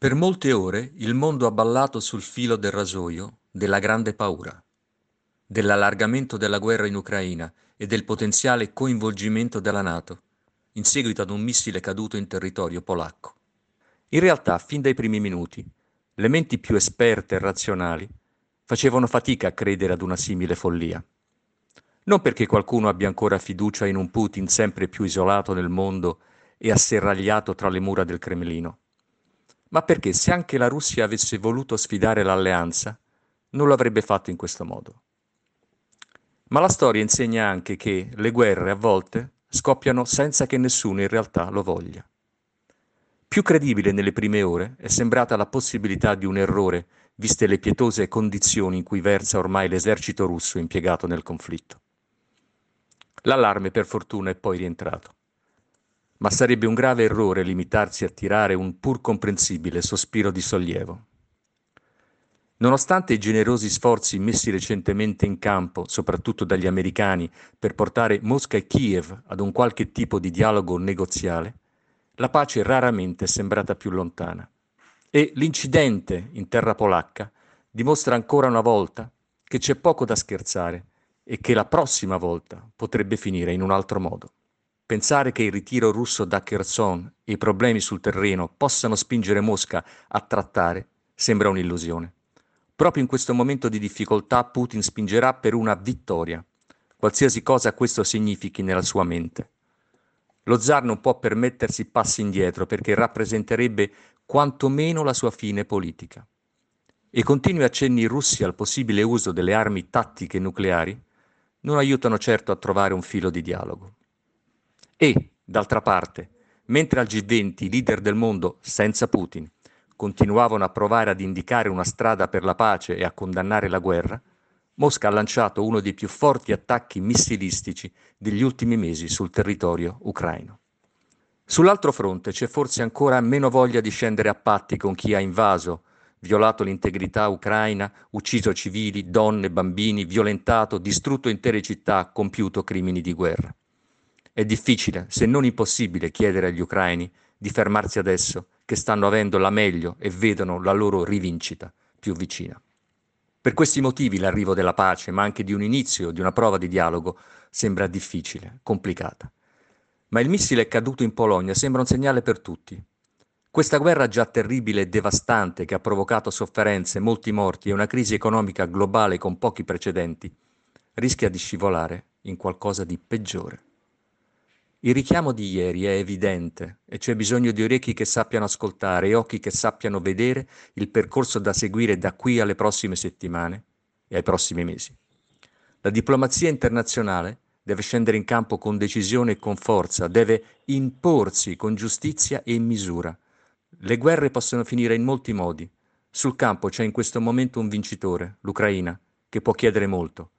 Per molte ore il mondo ha ballato sul filo del rasoio della grande paura, dell'allargamento della guerra in Ucraina e del potenziale coinvolgimento della Nato, in seguito ad un missile caduto in territorio polacco. In realtà, fin dai primi minuti, le menti più esperte e razionali facevano fatica a credere ad una simile follia. Non perché qualcuno abbia ancora fiducia in un Putin sempre più isolato nel mondo e asserragliato tra le mura del Cremlino, ma perché se anche la Russia avesse voluto sfidare l'alleanza, non lo avrebbe fatto in questo modo. Ma la storia insegna anche che le guerre a volte scoppiano senza che nessuno in realtà lo voglia. Più credibile nelle prime ore è sembrata la possibilità di un errore, viste le pietose condizioni in cui versa ormai l'esercito russo impiegato nel conflitto. L'allarme per fortuna è poi rientrato ma sarebbe un grave errore limitarsi a tirare un pur comprensibile sospiro di sollievo. Nonostante i generosi sforzi messi recentemente in campo, soprattutto dagli americani, per portare Mosca e Kiev ad un qualche tipo di dialogo negoziale, la pace raramente è sembrata più lontana. E l'incidente in terra polacca dimostra ancora una volta che c'è poco da scherzare e che la prossima volta potrebbe finire in un altro modo. Pensare che il ritiro russo da Kherson e i problemi sul terreno possano spingere Mosca a trattare sembra un'illusione. Proprio in questo momento di difficoltà Putin spingerà per una vittoria, qualsiasi cosa questo significhi nella sua mente. Lo zar non può permettersi passi indietro perché rappresenterebbe quantomeno la sua fine politica. E continui accenni russi al possibile uso delle armi tattiche nucleari non aiutano certo a trovare un filo di dialogo. E, d'altra parte, mentre al G20 i leader del mondo, senza Putin, continuavano a provare ad indicare una strada per la pace e a condannare la guerra, Mosca ha lanciato uno dei più forti attacchi missilistici degli ultimi mesi sul territorio ucraino. Sull'altro fronte c'è forse ancora meno voglia di scendere a patti con chi ha invaso, violato l'integrità ucraina, ucciso civili, donne, bambini, violentato, distrutto intere città, compiuto crimini di guerra. È difficile, se non impossibile, chiedere agli ucraini di fermarsi adesso che stanno avendo la meglio e vedono la loro rivincita più vicina. Per questi motivi l'arrivo della pace, ma anche di un inizio, di una prova di dialogo, sembra difficile, complicata. Ma il missile caduto in Polonia sembra un segnale per tutti. Questa guerra già terribile e devastante che ha provocato sofferenze, molti morti e una crisi economica globale con pochi precedenti, rischia di scivolare in qualcosa di peggiore. Il richiamo di ieri è evidente e c'è bisogno di orecchi che sappiano ascoltare e occhi che sappiano vedere il percorso da seguire da qui alle prossime settimane e ai prossimi mesi. La diplomazia internazionale deve scendere in campo con decisione e con forza, deve imporsi con giustizia e misura. Le guerre possono finire in molti modi. Sul campo c'è in questo momento un vincitore, l'Ucraina, che può chiedere molto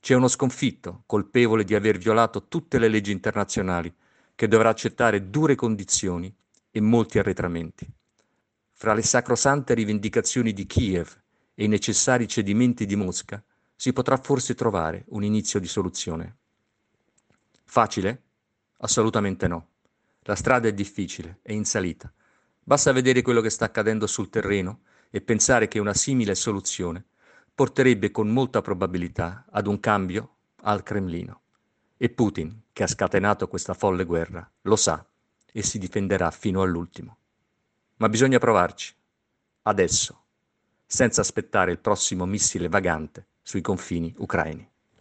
c'è uno sconfitto, colpevole di aver violato tutte le leggi internazionali, che dovrà accettare dure condizioni e molti arretramenti. Fra le sacrosante rivendicazioni di Kiev e i necessari cedimenti di Mosca, si potrà forse trovare un inizio di soluzione. Facile? Assolutamente no. La strada è difficile, è in salita. Basta vedere quello che sta accadendo sul terreno e pensare che una simile soluzione porterebbe con molta probabilità ad un cambio al Cremlino. E Putin, che ha scatenato questa folle guerra, lo sa e si difenderà fino all'ultimo. Ma bisogna provarci, adesso, senza aspettare il prossimo missile vagante sui confini ucraini.